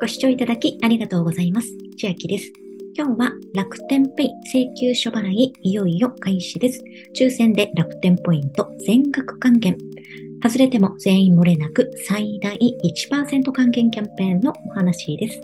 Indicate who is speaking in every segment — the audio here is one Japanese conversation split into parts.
Speaker 1: ご視聴いただきありがとうございます。千秋です。今日は楽天ペイ請求書払いいよいよ開始です。抽選で楽天ポイント全額還元。外れても全員漏れなく最大1%還元キャンペーンのお話です。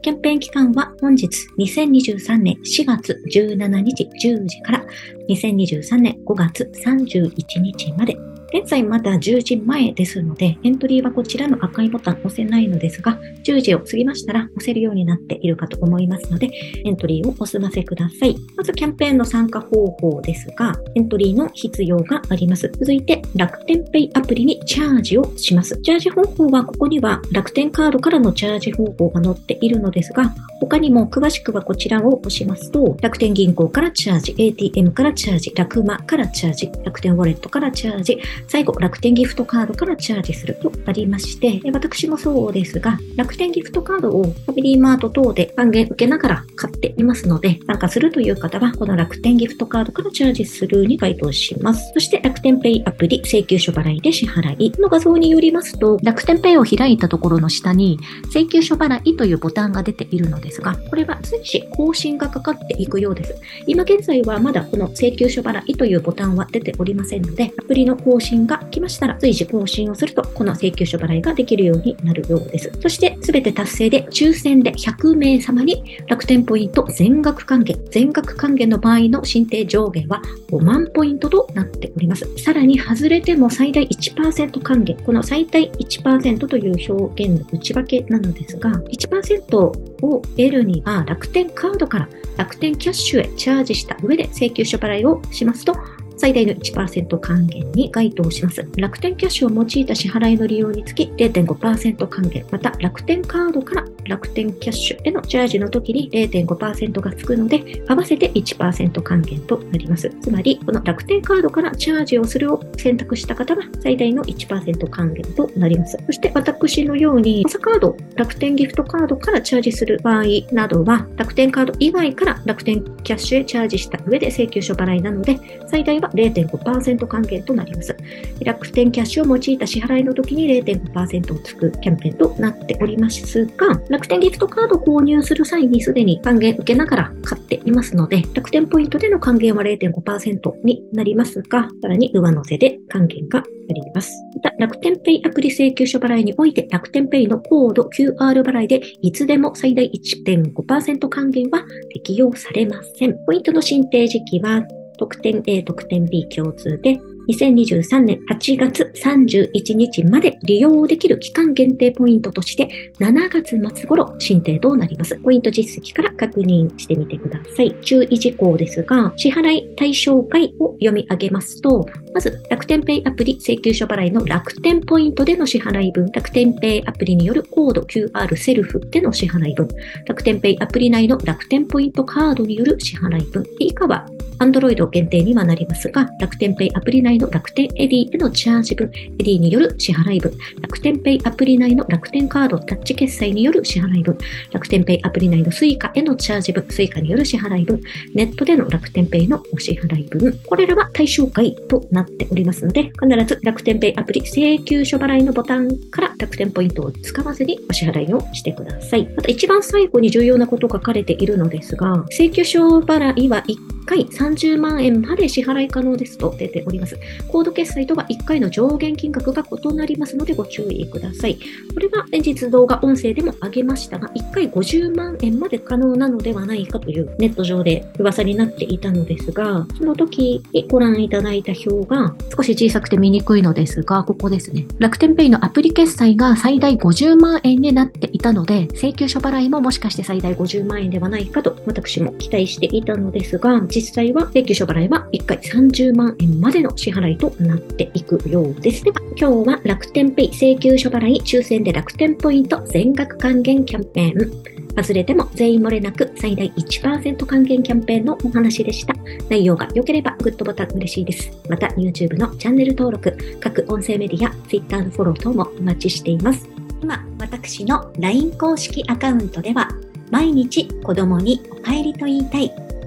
Speaker 1: キャンペーン期間は本日2023年4月17日10時から2023年5月31日まで現在まだ10時前ですので、エントリーはこちらの赤いボタン押せないのですが、10時を過ぎましたら押せるようになっているかと思いますので、エントリーをお済ませください。まずキャンペーンの参加方法ですが、エントリーの必要があります。続いて、楽天ペイアプリにチャージをします。チャージ方法はここには楽天カードからのチャージ方法が載っているのですが、他にも詳しくはこちらを押しますと、楽天銀行からチャージ、ATM からチャージ、楽マからチャージ、楽天ウォレットからチャージ、最後、楽天ギフトカードからチャージするとありまして、私もそうですが、楽天ギフトカードをファミリーマート等で還元受けながら買っていますので、参加するという方は、この楽天ギフトカードからチャージするに該当します。そして、楽天ペイアプリ請求書払いで支払い。の画像によりますと、楽天ペイを開いたところの下に、請求書払いというボタンが出ているのですですが、これは随時更新がかかっていくようです。今現在はまだこの請求書払いというボタンは出ておりませんので、アプリの更新が来ましたら随時更新をすると、この請求書払いができるようになるようです。そして、すべて達成で抽選で100名様に楽天ポイント全額還元。全額還元の場合の申請上限は5万ポイントとなっております。さらに、外れても最大1%還元。この最大1%という表現の内訳なのですが、1%を得るには楽天カードから楽天キャッシュへチャージした上で請求書払いをしますと、最大の1%還元に該当します。楽天キャッシュを用いた支払いの利用につき0.5%還元、また楽天カードから楽天キャッシュへのチャージの時に0.5%がつくので、合わせて1%還元となります。つまり、この楽天カードからチャージをするを選択した方は最大の1%還元となります。そして私のように、朝カード、楽天ギフトカードからチャージする場合などは、楽天カード以外から楽天キャッシュへチャージした上で請求書払いなので、最大は0.5%還元となります。楽天キャッシュを用いた支払いの時に0.5%をつくキャンペーンとなっておりますが、楽天ギフトカード購入する際にすでに還元受けながら買っていますので、楽天ポイントでの還元は0.5%になりますが、さらに上乗せで還元があります。また、楽天ペイアプリ請求書払いにおいて、楽天ペイのコード QR 払いで、いつでも最大1.5%還元は適用されません。ポイントの申請時期は特典 A、特典 B 共通で、2023年8月31日まで利用できる期間限定ポイントとして7月末頃申請となります。ポイント実績から確認してみてください。注意事項ですが、支払い対象外を読み上げますと、まず楽天ペイアプリ請求書払いの楽天ポイントでの支払い分、楽天ペイアプリによるコード QR セルフでの支払い分、楽天ペイアプリ内の楽天ポイントカードによる支払い分、以下は Android 限定にはなりますが、楽天ペイアプリ内の楽天 Edy へのチャージ分、 Edy による支払い分、楽天ペイアプリ内の楽天カードタッチ決済による支払い分、楽天ペイアプリ内の Suica へのチャージ分、Suica による支払い分、ネットでの楽天ペイのお支払い分、これらは対象外となっておりますので、必ず楽天ペイアプリ請求書払いのボタンから楽天ポイントを使わずにお支払いをしてください。また一番最後に重要なこと書かれているのですが、請求書払いは1回30万円まで支払い可能ですと出ております。コード決済とは1回の上限金額が異なりますのでご注意ください。これは先日動画音声でも上げましたが、1回50万円まで可能なのではないかというネット上で噂になっていたのですが、その時にご覧いただいた表が少し小さくて見にくいのですが、ここですね。楽天ペイのアプリ決済が最大50万円になっていたので、請求書払いももしかして最大50万円ではないかと私も期待していたのですが、実際はは請求書払いは1回30万円までの支払いとなっていくようです。では、今日は楽天ペイ請求書払い抽選で楽天ポイント全額還元キャンペーン。外れても全員漏れなく最大1%還元キャンペーンのお話でした。内容が良ければグッドボタン嬉しいです。また YouTube のチャンネル登録、各音声メディア、Twitter のフォロー等もお待ちしています。今、私の LINE 公式アカウントでは毎日子供にお帰りと言いたい